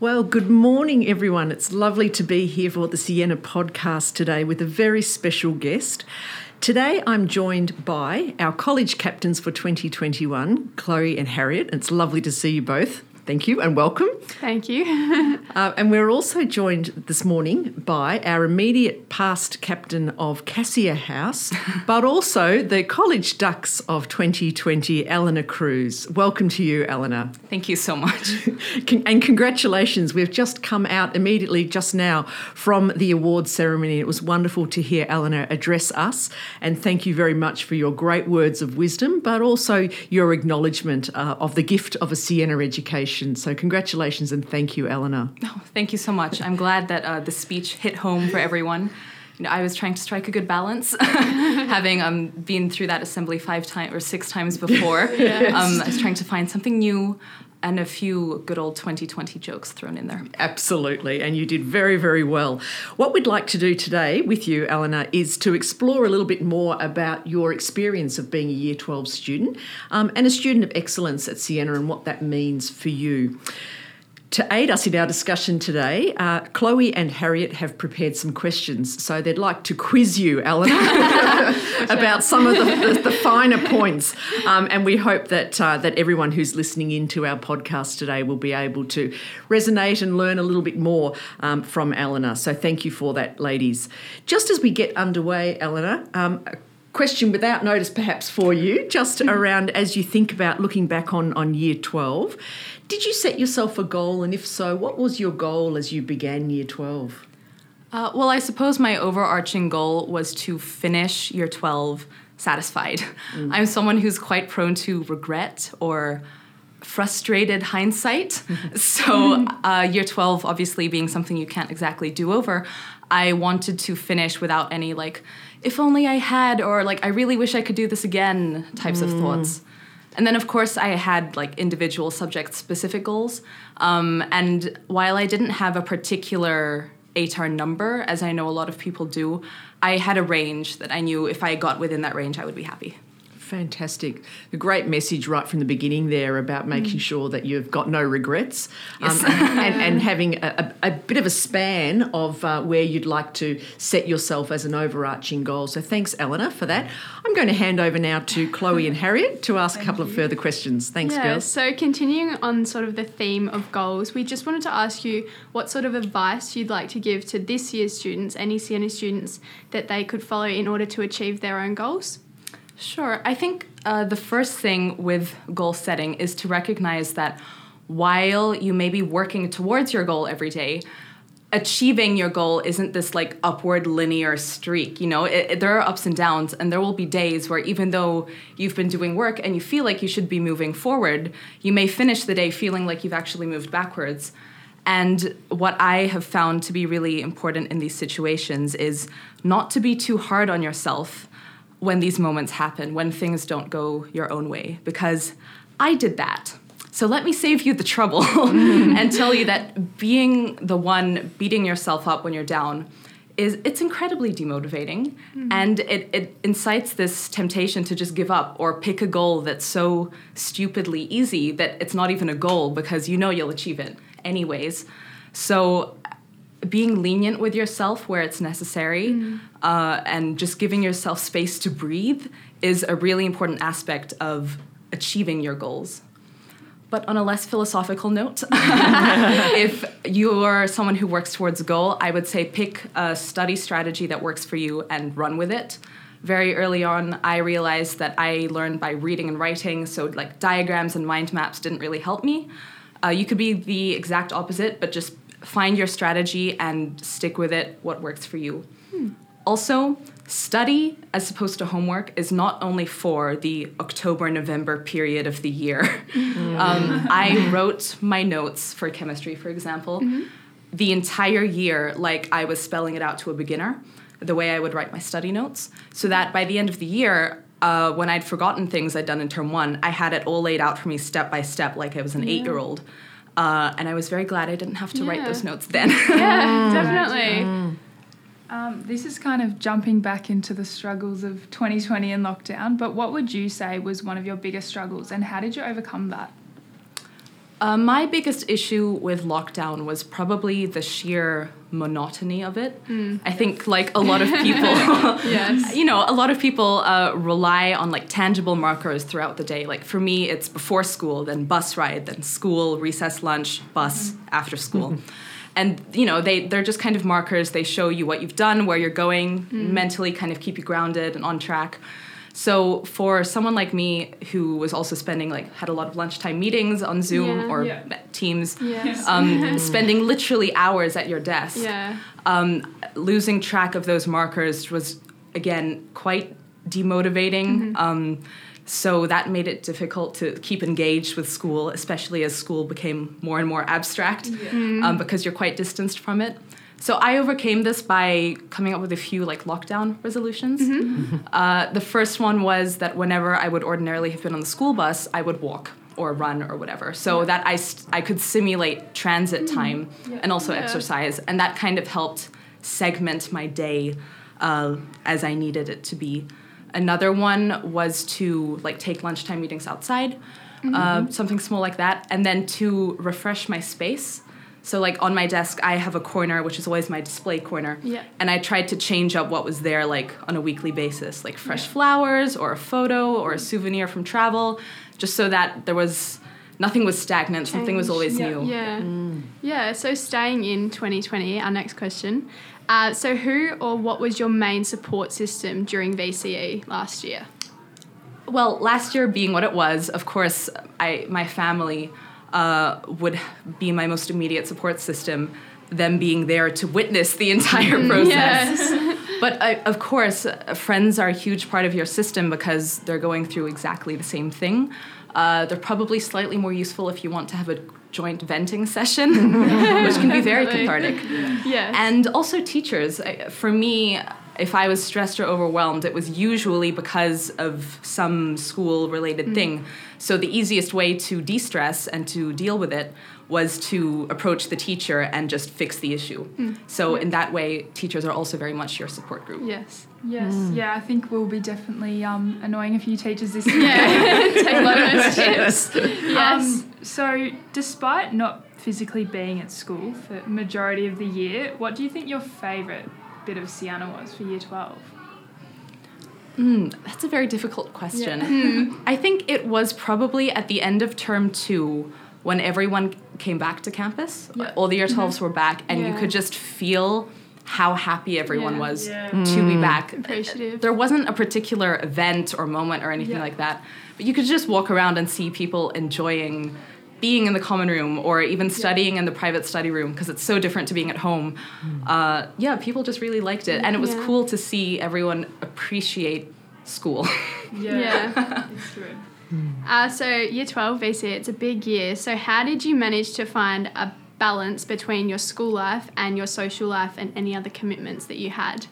Well, good morning, everyone. It's lovely to be here for the Siena podcast today with a very special guest. Today, I'm joined by our college captains for 2021, Chloe and Harriet. It's lovely to see you both. Thank you and welcome. Thank you. uh, and we're also joined this morning by our immediate past captain of Cassia House, but also the College Dux of 2020, Eleanor Cruz. Welcome to you, Eleanor. Thank you so much. and congratulations. We've just come out immediately just now from the awards ceremony. It was wonderful to hear Eleanor address us. And thank you very much for your great words of wisdom, but also your acknowledgement uh, of the gift of a Siena education so, congratulations and thank you, Eleanor. Oh, thank you so much. I'm glad that uh, the speech hit home for everyone. You know, I was trying to strike a good balance, having um, been through that assembly five times or six times before. yes. um, I was trying to find something new and a few good old 2020 jokes thrown in there. Absolutely, and you did very, very well. What we'd like to do today with you, Eleanor, is to explore a little bit more about your experience of being a Year 12 student um, and a student of excellence at Siena and what that means for you. To aid us in our discussion today, uh, Chloe and Harriet have prepared some questions. So they'd like to quiz you, Eleanor, about some of the, the, the finer points. Um, and we hope that, uh, that everyone who's listening into our podcast today will be able to resonate and learn a little bit more um, from Eleanor. So thank you for that, ladies. Just as we get underway, Eleanor, um, question without notice perhaps for you, just around as you think about looking back on, on year 12. Did you set yourself a goal? And if so, what was your goal as you began year 12? Uh, well, I suppose my overarching goal was to finish year 12 satisfied. Mm. I'm someone who's quite prone to regret or frustrated hindsight. so, uh, year 12 obviously being something you can't exactly do over, I wanted to finish without any like, if only I had, or like, I really wish I could do this again types mm. of thoughts. And then, of course, I had like individual subject specific goals. Um, and while I didn't have a particular ATAR number, as I know a lot of people do, I had a range that I knew if I got within that range, I would be happy. Fantastic. A great message right from the beginning there about making mm. sure that you've got no regrets yes. um, and, and, having a, a, bit of a span of uh, where you'd like to set yourself as an overarching goal. So thanks, Eleanor, for that. I'm going to hand over now to Chloe and Harriet to ask Thank a couple you. of further questions. Thanks, yeah, girls. So, continuing on sort of the theme of goals, we just wanted to ask you what sort of advice you'd like to give to this year's students, any Siena students, that they could follow in order to achieve their own goals. Sure. I think uh, the first thing with goal setting is to recognize that while you may be working towards your goal every day, achieving your goal isn't this like upward linear streak you know it, it, there are ups and downs and there will be days where even though you've been doing work and you feel like you should be moving forward you may finish the day feeling like you've actually moved backwards and what i have found to be really important in these situations is not to be too hard on yourself when these moments happen, when things don't go your own way, because I did that. So let me save you the trouble and tell you that being the one beating yourself up when you're down is it's incredibly demotivating mm-hmm. and it, it incites this temptation to just give up or pick a goal that's so stupidly easy that it's not even a goal because you know you'll achieve it anyways. So being lenient with yourself where it's necessary mm. uh, and just giving yourself space to breathe is a really important aspect of achieving your goals. But on a less philosophical note, if you are someone who works towards a goal, I would say pick a study strategy that works for you and run with it. Very early on, I realized that I learned by reading and writing, so like diagrams and mind maps didn't really help me. Uh, you could be the exact opposite, but just find your strategy and stick with it, what works for you. Hmm. Also, study as opposed to homework is not only for the October November period of the year. Mm. Um, I wrote my notes for chemistry, for example, mm-hmm. the entire year like I was spelling it out to a beginner, the way I would write my study notes, so that by the end of the year, uh, when I'd forgotten things I'd done in term one, I had it all laid out for me step by step, like I was an yeah. eight year old. Uh, and I was very glad I didn't have to yeah. write those notes then. yeah, definitely. Mm. Um, this is kind of jumping back into the struggles of 2020 and lockdown, but what would you say was one of your biggest struggles and how did you overcome that? Uh, my biggest issue with lockdown was probably the sheer monotony of it. Hmm. I think, like a lot of people, Yes. you know, a lot of people uh, rely on like tangible markers throughout the day. Like for me, it's before school, then bus ride, then school, recess, lunch, bus, hmm. after school. And you know they they're just kind of markers. They show you what you've done, where you're going, hmm. mentally kind of keep you grounded and on track. So for someone like me who was also spending like had a lot of lunchtime meetings on Zoom Yeah. or Yeah. Teams, Yes. um, spending literally hours at your desk, yeah. um, losing track of those markers was again quite demotivating. Um, so that made it difficult to keep engaged with school, especially as school became more and more abstract um, because you're quite distanced from it. So I overcame this by coming up with a few like lockdown resolutions. Uh, the first one was that whenever I would ordinarily have been on the school bus, I would walk or run or whatever, so that I st- I could simulate transit time and also Yeah. exercise, and that kind of helped segment my day uh, as I needed it to be. Another one was to like take lunchtime meetings outside, uh, something small like that, and then to refresh my space. So like on my desk, I have a corner which is always my display corner, Yeah. and I tried to change up what was there like on a weekly basis, like fresh flowers or a photo or a souvenir from travel, just so that there was nothing was stagnant, something was always Yeah. new. Yeah. Yeah. So staying in 2020, our next question. Uh, so who or what was your main support system during VCE last year? Well, last year being what it was, of course, I my family uh, would be my most immediate support system. Them being there to witness the entire process. Yes. But uh, of course, uh, friends are a huge part of your system because they're going through exactly the same thing. Uh, they're probably slightly more useful if you want to have a joint venting session, which can be very cathartic. yes. And also teachers. For me, if I was stressed or overwhelmed, it was usually because of some school related thing. So the easiest way to de stress and to deal with it was to approach the teacher and just fix the issue. So in that way, teachers are also very much your support group. yes. Yes, yeah, I think we'll be definitely um, annoying a few teachers this year. Yeah. Take a lot of those tips. Yes. Um, so, despite not physically being at school for majority of the year, what do you think your favourite bit of Siena was for year 12? Mm, that's a very difficult question. Hmm. I think it was probably at the end of term two when everyone came back to campus. Yeah. All the year mm-hmm. 12s were back, and you could just feel how happy everyone Yeah. was Yeah. to be mm. back. Appreciative. There wasn't a particular event or moment or anything Yeah. like that, but you could just walk around and see people enjoying being in the common room or even studying in the private study room because it's so different to being at home. Uh, yeah, people just really liked it, and it was Yeah. cool to see everyone appreciate school. Yeah. it's true. Uh, so year 12 VC, it's a big year. So how did you manage to find a balance between your school life and your social life and any other commitments that you had?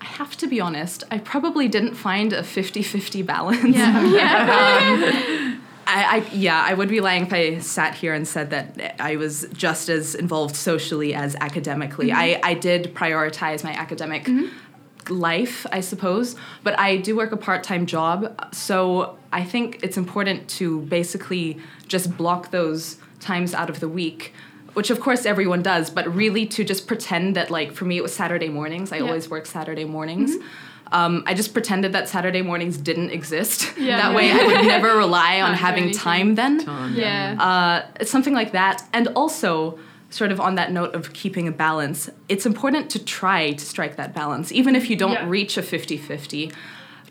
I have to be honest, I probably didn't find a 50 50 balance. Yeah. yeah. I, I yeah, I would be lying if I sat here and said that I was just as involved socially as academically. Mm-hmm. I, I did prioritize my academic mm-hmm. life, I suppose, but I do work a part time job, so I think it's important to basically just block those times out of the week. Which of course everyone does, but really to just pretend that like for me it was Saturday mornings. I Yeah. always work Saturday mornings. Mm-hmm. Um, I just pretended that Saturday mornings didn't exist. Yeah. that way I would never rely on having time then. Time. Yeah. Uh, it's something like that. And also, sort of on that note of keeping a balance, it's important to try to strike that balance. Even if you don't Yeah. reach a 50 50,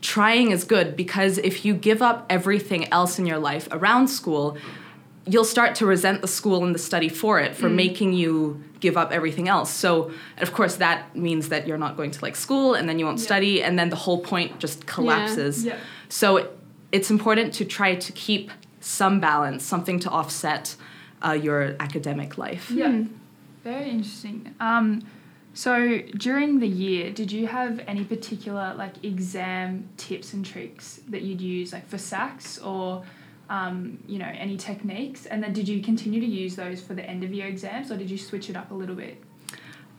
trying is good because if you give up everything else in your life around school, you'll start to resent the school and the study for it, for making you give up everything else. So, of course, that means that you're not going to like school and then you won't Yeah. study, and then the whole point just collapses. Yeah. Yeah. So it's important to try to keep some balance, something to offset uh, your academic life. Yeah. Very interesting. Um, so during the year, did you have any particular like exam tips and tricks that you'd use like for SACs or um, you know any techniques? And then did you continue to use those for the end of year exams or did you switch it up a little bit?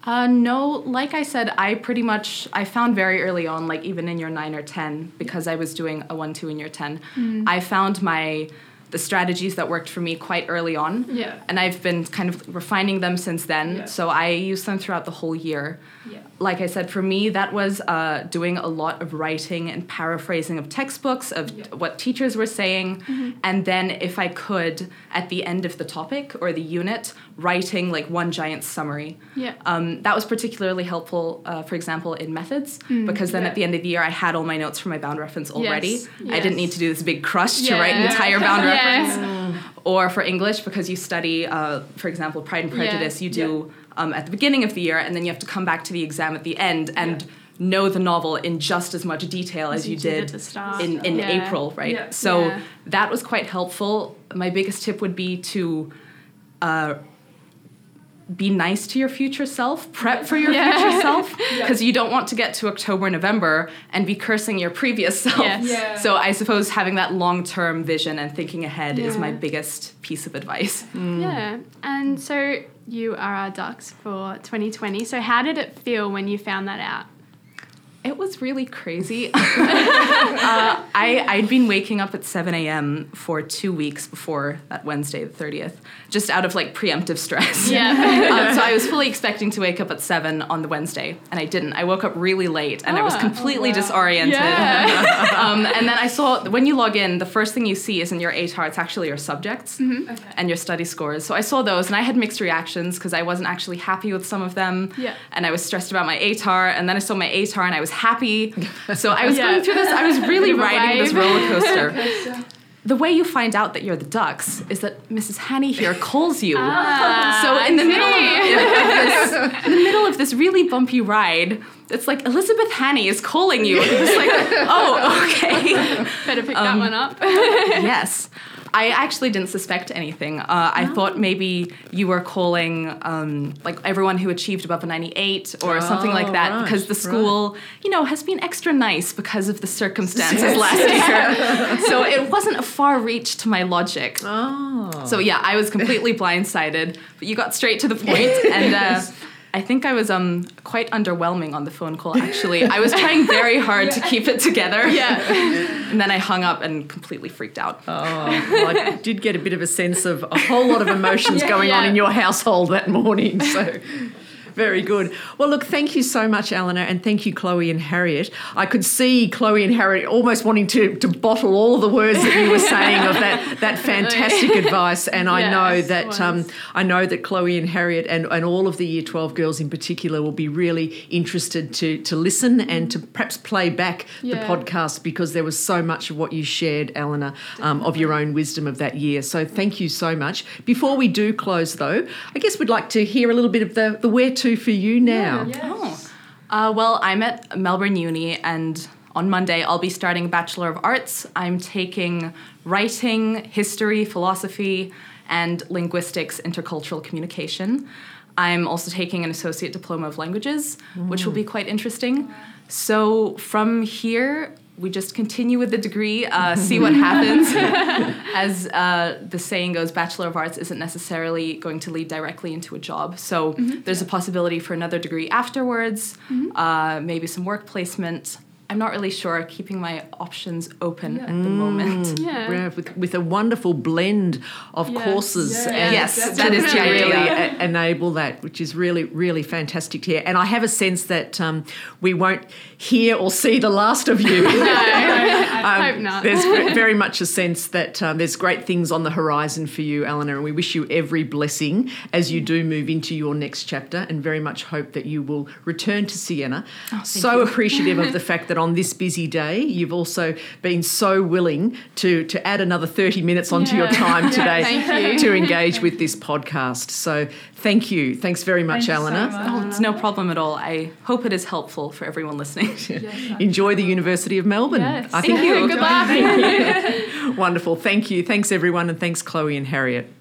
Uh, no, like I said, I pretty much I found very early on, like even in year nine or ten, because I was doing a one two in year ten, I found my the strategies that worked for me quite early on. Yeah. And I've been kind of refining them since then. Yeah. So I use them throughout the whole year. Yeah. Like I said, for me, that was uh, doing a lot of writing and paraphrasing of textbooks, of Yeah. what teachers were saying. And then, if I could, at the end of the topic or the unit, writing like one giant summary. Yeah. Um, that was particularly helpful, uh, for example, in methods, because then Yeah. at the end of the year, I had all my notes for my bound reference already. Yes, I didn't need to do this big crush to write an entire bound Yeah. reference. Or for English, because you study, uh, for example, Pride and Yeah. Prejudice, you do um, at the beginning of the year, and then you have to come back to the exam at the end and know the novel in just as much detail as, you, did, at the start. in, in Yeah. April, right? Yeah. So Yeah. that was quite helpful. My biggest tip would be to uh, be nice to your future self, prep for your Yeah. future self, Yeah. because you don't want to get to October, November and be cursing your previous self. Yes. Yeah. So I suppose having that long term vision and thinking ahead is my biggest piece of advice. Mm. Yeah. And so you are our dux for 2020. So how did it feel when you found that out? It was really crazy. uh, I, I'd been waking up at 7 a.m. for two weeks before that Wednesday, the 30th, just out of like preemptive stress. Yeah. um, so I was fully expecting to wake up at 7 on the Wednesday, and I didn't. I woke up really late and I was Ah. completely Oh, wow. disoriented. Yeah. um, and then I saw when you log in, the first thing you see isn't your ATAR, it's actually your subjects Mm-hmm. Okay. and your study scores. So I saw those and I had mixed reactions because I wasn't actually happy with some of them. Yeah. And I was stressed about my ATAR. And then I saw my ATAR and I was happy. So I was Yeah. going through this, I was really Bit of a riding this roller coaster. The way you find out that you're the dux is that Mrs. Hanny here calls you. Ah, so in the middle of, of this, in the middle of this really bumpy ride, it's like Elizabeth Hanny is calling you. It's like, oh, okay. Better pick Um, that one up. yes. I actually didn't suspect anything. Uh, I Oh. thought maybe you were calling um, like everyone who achieved above a 98 or something like Oh, that right, because the school, you know, has been extra nice because of the circumstances last year. so it wasn't a far reach to my logic. Oh. So yeah, I was completely blindsided, but you got straight to the point, and uh, I think I was um quite underwhelming on the phone call. Actually, I was trying very hard to keep it together. yeah. and then I hung up and completely freaked out. Oh, well, I did get a bit of a sense of a whole lot of emotions going on in your household that morning. So. Very good. Well, look, thank you so much, Eleanor, and thank you, Chloe and Harriet. I could see Chloe and Harriet almost wanting to, to bottle all the words that you were saying of that, that fantastic advice. And I know that um, I know that Chloe and Harriet and, and all of the Year 12 girls in particular will be really interested to, to listen and to perhaps play back the podcast because there was so much of what you shared, Eleanor, um, of your own wisdom of that year. So thank you so much. Before we do close, though, I guess we'd like to hear a little bit of the, the where to for you now. Yes. Oh. Uh, well, I'm at Melbourne Uni, and on Monday I'll be starting a Bachelor of Arts. I'm taking writing, history, philosophy, and linguistics, intercultural communication. I'm also taking an Associate Diploma of Languages, which will be quite interesting. So from here, we just continue with the degree, uh, see what happens. As uh, the saying goes, Bachelor of Arts isn't necessarily going to lead directly into a job. So there's a possibility for another degree afterwards, uh, maybe some work placement. I'm not really sure, keeping my options open at the moment. Yeah. Yeah, with, with a wonderful blend of Yes. courses Yeah, and Yes, that's that is to really idea. e- enable that, which is really, really fantastic to hear. And I have a sense that um, we won't hear or see the last of you. No, I hope not. There's very much a sense that um, there's great things on the horizon for you, Eleanor, and we wish you every blessing as you do move into your next chapter, and very much hope that you will return to Siena. so appreciative of the fact that on this busy day, you've also been so willing to to add another 30 minutes onto your time today thank you. to engage with this podcast. So thank you. Thanks very much, Thank you so Eleanor. much. Oh, it's no problem at all. I hope it is helpful for everyone listening. Enjoy the University of Melbourne. Yes. I Thank think you. Good luck. Wonderful. Thank you. Thanks, everyone. And thanks, Chloe and Harriet.